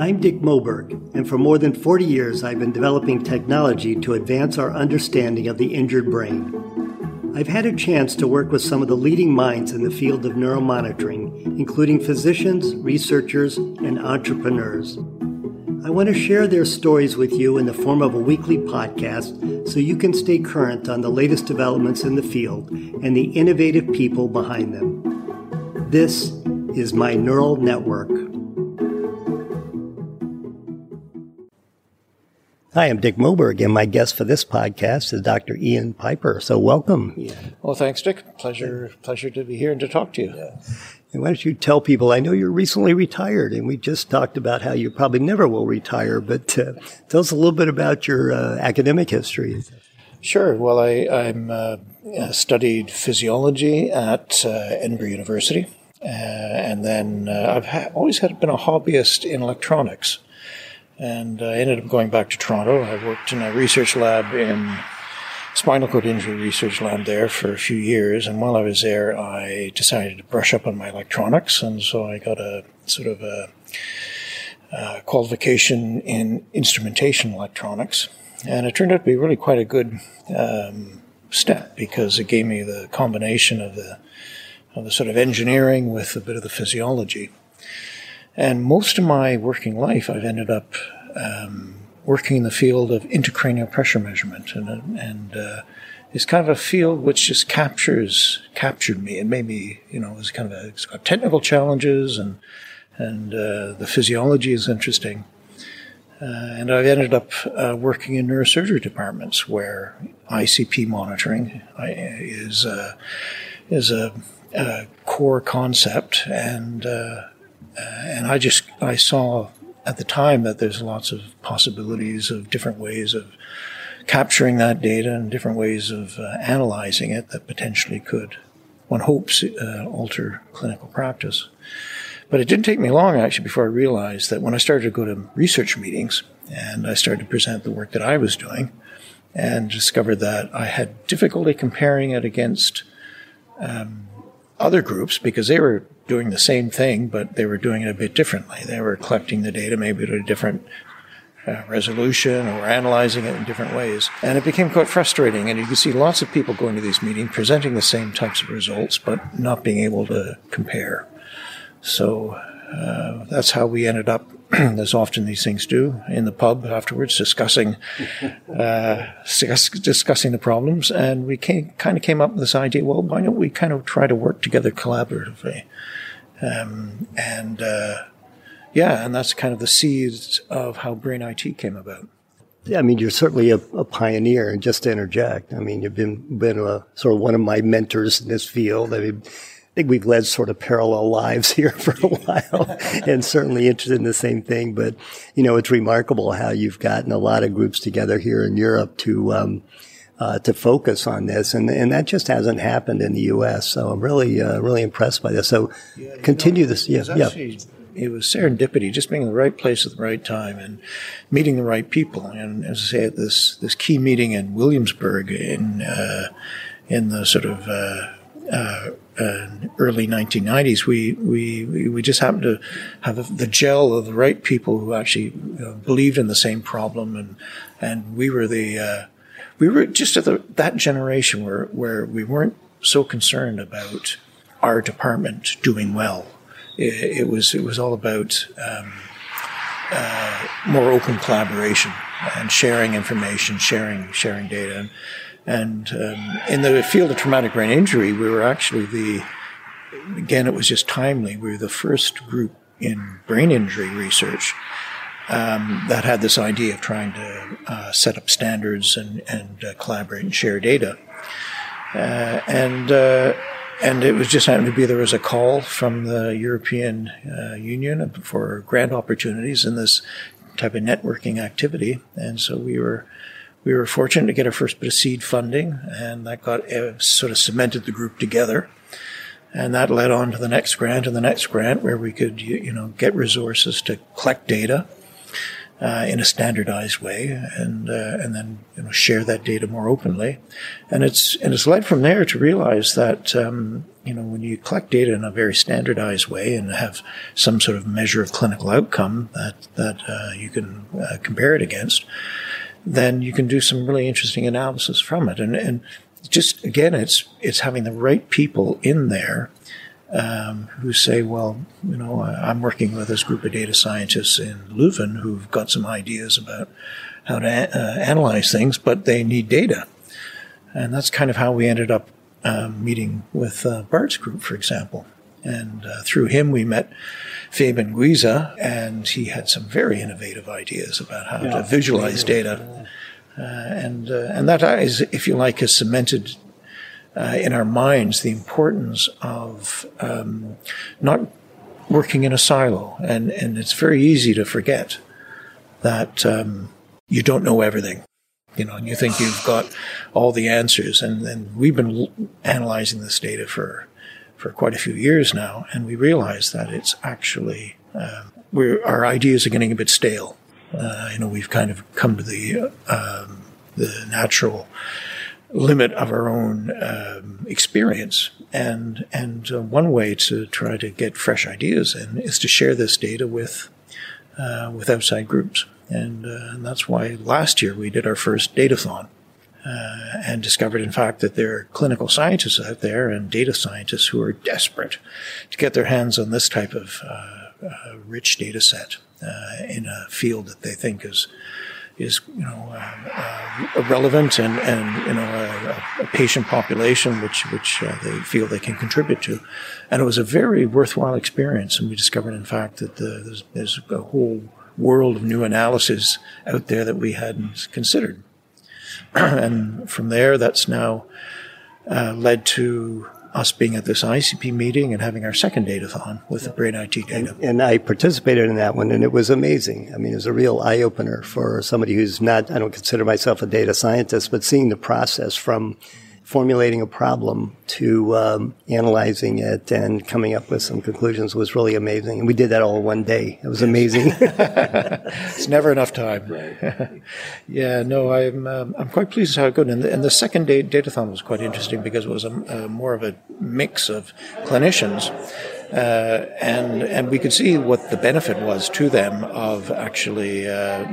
I'm Dick Moberg, and for more than 40 years I've been developing technology to advance our understanding of the injured brain. I've had a chance to work with some of the leading minds in the field of neuromonitoring, including physicians, researchers, and entrepreneurs. I want to share their stories with you in the form of a weekly podcast so you can stay current on the latest developments in the field and the innovative people behind them. This is my neural network. Hi, I'm Dick Moberg, and my guest for this podcast is Dr. Ian Piper. So, welcome. Ian. Well, thanks, Dick. Pleasure, pleasure to be here and to talk to you. Yeah. And why don't you tell people? I know you're recently retired, and we just talked about how you probably never will retire. But uh, tell us a little bit about your uh, academic history. Sure. Well, I I'm, uh, studied physiology at uh, Edinburgh University, uh, and then uh, I've ha- always had been a hobbyist in electronics. And I ended up going back to Toronto. I worked in a research lab in spinal cord injury research lab there for a few years. And while I was there, I decided to brush up on my electronics. And so I got a sort of a, a qualification in instrumentation electronics. And it turned out to be really quite a good um, step because it gave me the combination of the, of the sort of engineering with a bit of the physiology. And most of my working life, I've ended up um, working in the field of intracranial pressure measurement, and, and uh, it's kind of a field which just captures captured me. It made me, you know, it's kind of a, it's got technical challenges, and and uh, the physiology is interesting. Uh, and I've ended up uh, working in neurosurgery departments where ICP monitoring uh, is uh, is a, a, core concept, and uh, and I just I saw at the time that there's lots of possibilities of different ways of capturing that data and different ways of uh, analyzing it that potentially could, one hopes, uh, alter clinical practice. But it didn't take me long actually before I realized that when I started to go to research meetings and I started to present the work that I was doing and discovered that I had difficulty comparing it against um, other groups because they were doing the same thing, but they were doing it a bit differently. They were collecting the data maybe at a different uh, resolution or analyzing it in different ways. And it became quite frustrating. And you can see lots of people going to these meetings presenting the same types of results, but not being able to compare. So uh, that's how we ended up as often these things do, in the pub afterwards, discussing uh, discussing the problems, and we came, kind of came up with this idea. Well, why don't we kind of try to work together collaboratively? Um, and uh, yeah, and that's kind of the seeds of how Brain IT came about. Yeah, I mean, you're certainly a, a, pioneer. And just to interject, I mean, you've been been a, sort of one of my mentors in this field. I mean, I think we've led sort of parallel lives here for a while, and certainly interested in the same thing. But you know, it's remarkable how you've gotten a lot of groups together here in Europe to. Um, uh, to focus on this, and and that just hasn't happened in the U.S. So I'm really uh, really impressed by this. So yeah, continue know, this. Yeah, actually, yeah. It was serendipity, just being in the right place at the right time and meeting the right people. And as I say, at this this key meeting in Williamsburg in uh, in the sort of uh, uh, uh, early 1990s, we, we, we just happened to have the gel of the right people who actually know, believed in the same problem. And, and we were the, uh, we were just at the, that generation where, where we weren't so concerned about our department doing well. It, it was it was all about um, uh, more open collaboration and sharing information, sharing sharing data, and, and um, in the field of traumatic brain injury, we were actually the again it was just timely. We were the first group in brain injury research um, that had this idea of trying to uh, set up standards and, and uh, collaborate and share data. Uh, and uh, and it was just happened to be there was a call from the European uh, Union for grant opportunities in this type of networking activity, and so we were we were fortunate to get our first bit of seed funding, and that got uh, sort of cemented the group together. And that led on to the next grant and the next grant where we could, you know, get resources to collect data uh, in a standardized way, and uh, and then you know share that data more openly, and it's and it's led from there to realize that um, you know when you collect data in a very standardized way and have some sort of measure of clinical outcome that that uh, you can uh, compare it against, then you can do some really interesting analysis from it, and and just again it's it's having the right people in there um, who say, well, you know, I'm working with this group of data scientists in Leuven who've got some ideas about how to uh, analyze things, but they need data. And that's kind of how we ended up um, meeting with uh, Bart's group, for example. And uh, through him, we met Fabian Guiza, and he had some very innovative ideas about how yeah. to visualize data. Uh, and uh, and that is, if you like, has cemented uh, in our minds the importance of um, not working in a silo. And, and it's very easy to forget that um, you don't know everything. You know, and you think you've got all the answers. And, and we've been analyzing this data for, for quite a few years now, and we realize that it's actually, um, our ideas are getting a bit stale. Uh, you know, we've kind of come to the, um, the natural limit of our own um, experience. And and uh, one way to try to get fresh ideas in is to share this data with uh, with outside groups. And, uh, and, that's why last year we did our first datathon. Uh, and discovered, in fact, that there are clinical scientists out there and data scientists who are desperate to get their hands on this type of uh, uh, rich data set in a field that they think is is you know uh, uh, relevant and and you know a, a patient population which which uh, they feel they can contribute to, and it was a very worthwhile experience. And we discovered, in fact, that the, there's, there's a whole world of new analysis out there that we hadn't considered, and from there, that's now uh, led to us being at this ICP meeting and having our second datathon with the Brain IT data. And, and, I participated in that one, and it was amazing. I mean, it was a real eye opener for somebody who's not, I don't consider myself a data scientist, but seeing the process from formulating a problem to um, analyzing it and coming up with some conclusions was really amazing. And we did that all one day. It was amazing. it's never enough time. Right. yeah, no, I'm um, I'm quite pleased with how it goes. And the, and the second day datathon was quite interesting because it was a, a more of a mix of clinicians uh, and and we could see what the benefit was to them of actually uh,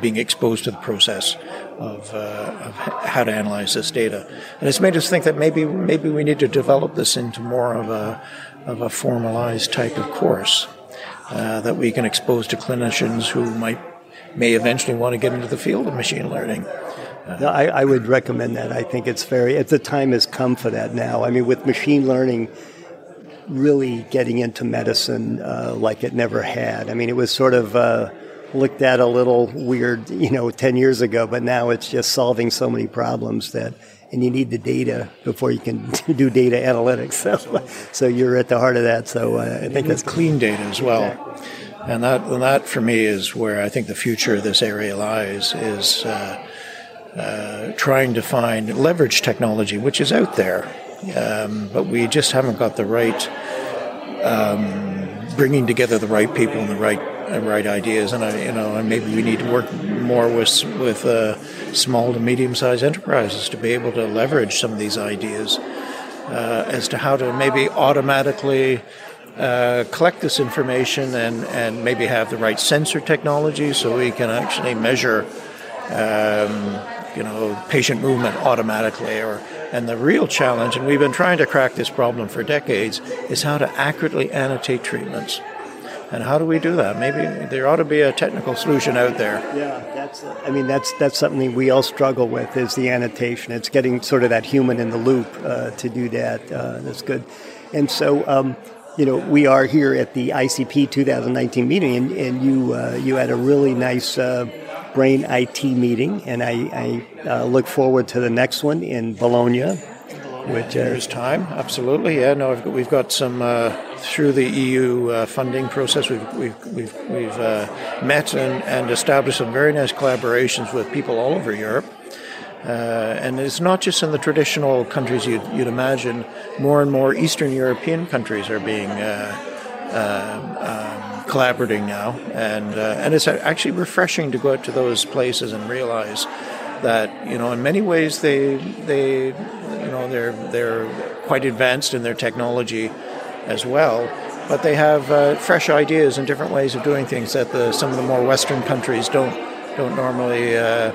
being exposed to the process of, uh, of, how to analyze this data, and it's made us think that maybe maybe we need to develop this into more of a of a formalized type of course uh, that we can expose to clinicians who might may eventually want to get into the field of machine learning. No, I, I would recommend that. I think it's very. the time has come for that now. I mean, with machine learning really getting into medicine uh, like it never had. I mean, it was sort of uh, looked at a little weird, you know, 10 years ago, but now it's just solving so many problems that, and you need the data before you can do data analytics. So, so you're at the heart of that. So uh, I think that's clean data as well. Exactly. And that, and that for me is where I think the future of this area lies is uh, uh, trying to find leverage technology, which is out there um, but we just haven't got the right um, bringing together the right people and the right right ideas. And I, you know, maybe we need to work more with with uh, small to medium sized enterprises to be able to leverage some of these ideas uh, as to how to maybe automatically. Uh, collect this information and, and maybe have the right sensor technology so we can actually measure um, you know patient movement automatically or and the real challenge, and we've been trying to crack this problem for decades, is how to accurately annotate treatments. And how do we do that? Maybe there ought to be a technical solution out there. Yeah, that's. I mean, that's that's something we all struggle with is the annotation. It's getting sort of that human in the loop uh, to do that. Uh, that's good. And so, um, you know, we are here at the ICP 2019 meeting, and, and you uh, you had a really nice uh, Brain IT meeting, and I, I uh, look forward to the next one in Bologna. Which uh, there's time, absolutely. Yeah, no, got, we've got some uh, through the EU uh, funding process. We've we've we've, we've uh, met and, and established some very nice collaborations with people all over Europe. Uh, and it's not just in the traditional countries you'd, you'd, imagine. More and more Eastern European countries are being uh, uh, um, collaborating now, and uh, and it's actually refreshing to go out to those places and realize that you know in many ways they they you know they're they're quite advanced in their technology as well, but they have uh, fresh ideas and different ways of doing things that the, some of the more Western countries don't don't normally. Uh,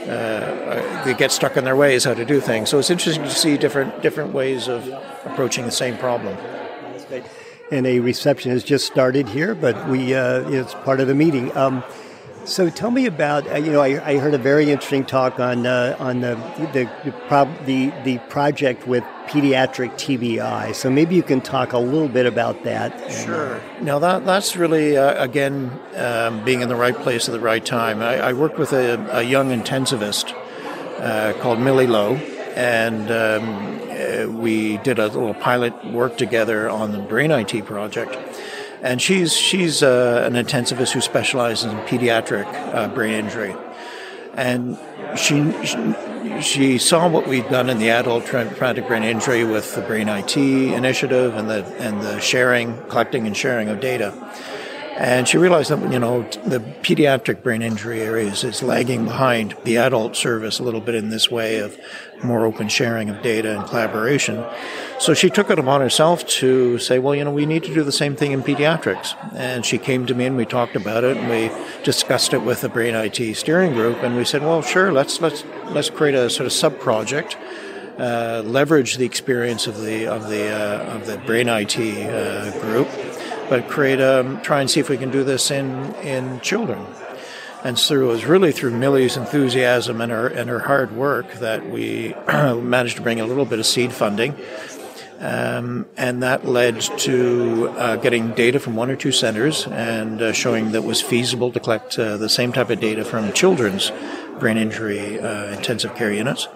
uh, they get stuck in their ways how to do things. So it's interesting to see different different ways of approaching the same problem and a reception has just started here, but we uh, it's part of the meeting. Um, so tell me about uh, you know I, I, heard a very interesting talk on uh, on the the the, the the project with pediatric TBI. So maybe you can talk a little bit about that. Sure. Now that that's really uh, again um, being in the right place at the right time. I, I worked with a, a young intensivist uh, called Milly Lo, and um, uh, we did a little pilot work together on the Brain IT project. And she's she's uh, an intensivist who specializes in pediatric uh, brain injury, and she, she, she saw what we'd done in the adult traumatic brain injury with the Brain IT initiative and the and the sharing, collecting and sharing of data. And she realized that, you know, the pediatric brain injury areas is lagging behind the adult service a little bit in this way of more open sharing of data and collaboration. So she took it upon herself to say, well, you know, we need to do the same thing in pediatrics. And she came to me and we talked about it and we discussed it with the Brain IT steering group. And we said, well, sure, let's, let's, let's create a sort of sub project. Uh, leverage the experience of the of the uh, of the brain IT uh, group, but create a, um, try and see if we can do this in, in children. And so it was really through Milly's enthusiasm and her, and her hard work that we managed to bring a little bit of seed funding. Um, and that led to uh, getting data from one or two centers and uh, showing that it was feasible to collect uh, the same type of data from children's brain injury uh, intensive care units.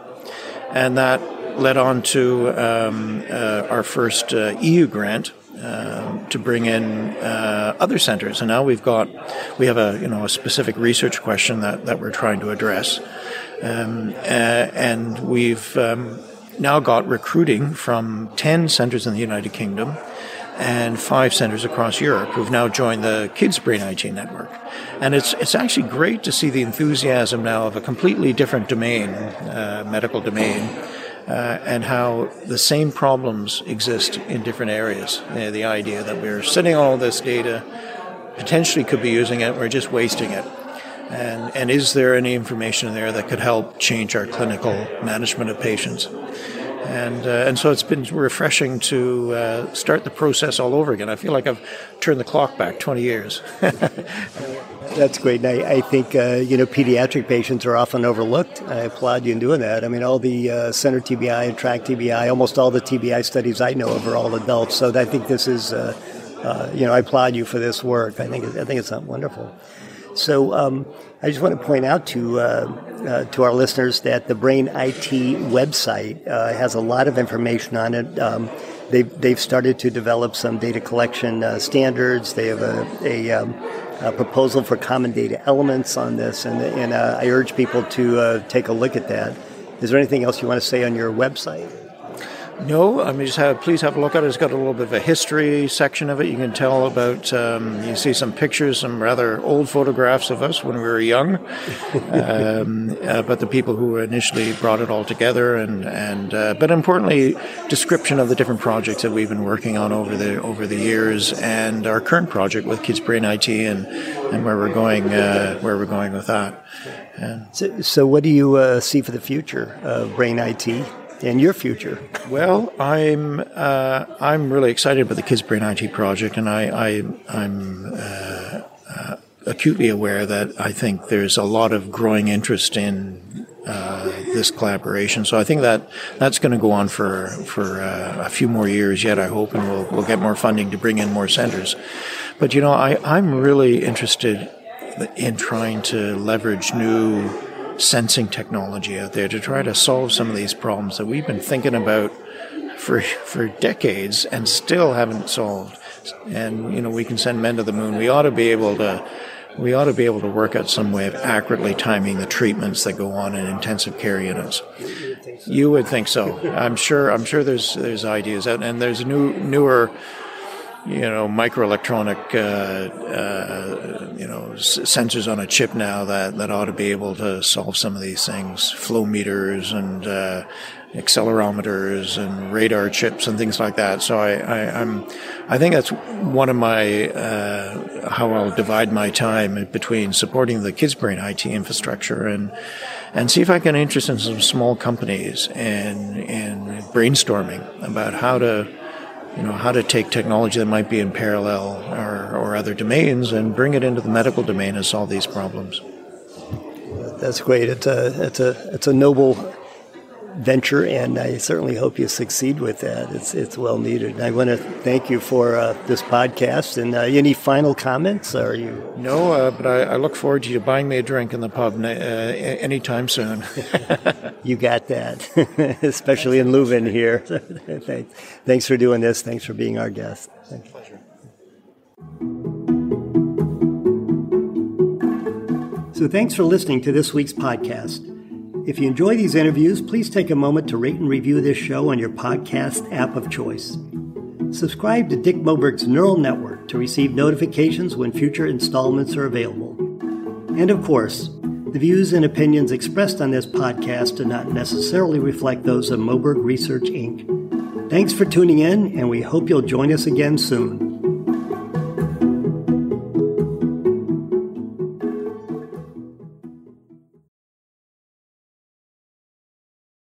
And that led on to um, uh, our first uh, EU grant uh, to bring in uh, other centers. And now we've got we have a you know a specific research question that, that we're trying to address, um, uh, and we've um, now got recruiting from ten centers in the United Kingdom. And five centers across Europe who've now joined the Kids Brain IT network, and it's it's actually great to see the enthusiasm now of a completely different domain, uh, medical domain, uh, and how the same problems exist in different areas. Uh, the idea that we're sitting all this data, potentially could be using it, we're just wasting it. And, and is there any information there that could help change our clinical management of patients? And, uh, and so it's been refreshing to uh, start the process all over again. I feel like I've turned the clock back 20 years. That's great. And I, I think, uh, you know, pediatric patients are often overlooked. I applaud you in doing that. I mean, all the uh, center TBI and track TBI, almost all the TBI studies I know of are all adults. So I think this is, uh, uh, you know, I applaud you for this work. I think, I think it's wonderful. So um, I just want to point out to uh, to our listeners that the Brain IT website uh, has a lot of information on it. Um, they've they've started to develop some data collection uh, standards. They have a, a, um, a, proposal for common data elements on this, and and uh, I urge people to uh, take a look at that. Is there anything else you want to say on your website? No, I mean, just have, please have a look at it. It's got a little bit of a history section of it. You can tell about, um, you see some pictures, some rather old photographs of us when we were young, um, uh, but the people who initially brought it all together, and and uh, but importantly, description of the different projects that we've been working on over the over the years, and our current project with Kids Brain IT, and and where we're going uh, where we're going with that. And so, so, what do you uh, see for the future of Brain IT? And your future? Well, I'm uh, I'm really excited about the Kids Brain IT project, and I, I am uh, uh, acutely aware that I think there's a lot of growing interest in uh, this collaboration. So I think that that's going to go on for for uh, a few more years yet. I hope, and we'll we'll get more funding to bring in more centers. But you know, I I'm really interested in trying to leverage new sensing technology out there to try to solve some of these problems that we've been thinking about for for decades and still haven't solved. And you know, we can send men to the moon. We ought to be able to we ought to be able to work out some way of accurately timing the treatments that go on in intensive care units. You would think so. I'm sure. I'm sure there's there's ideas out, and there's new newer you know, microelectronic, uh, uh, you know, s- sensors on a chip now that, that ought to be able to solve some of these things, flow meters and uh, accelerometers and radar chips and things like that. So I, I, am I think that's one of my uh, how I'll divide my time between supporting the kids' brain IT infrastructure and and see if I can interest in some small companies and and brainstorming about how to you know, how to take technology that might be in parallel or, or other domains and bring it into the medical domain and solve these problems. That's great. It's a, it's a, it's a noble venture, and I certainly hope you succeed with that. It's it's well needed. And I want to thank you for uh, this podcast. And uh, any final comments? Are you? No, uh, but I, I, look forward to you buying me a drink in the pub uh, anytime soon. you got that, especially in Leuven here. Thanks thanks for doing this. Thanks for being our guest. Pleasure. So, thanks for listening to this week's podcast. If you enjoy these interviews, please take a moment to rate and review this show on your podcast app of choice. Subscribe to Dick Moberg's Neural Network to receive notifications when future installments are available. And of course, the views and opinions expressed on this podcast do not necessarily reflect those of Moberg Research Inc. Thanks for tuning in, and we hope you'll join us again soon.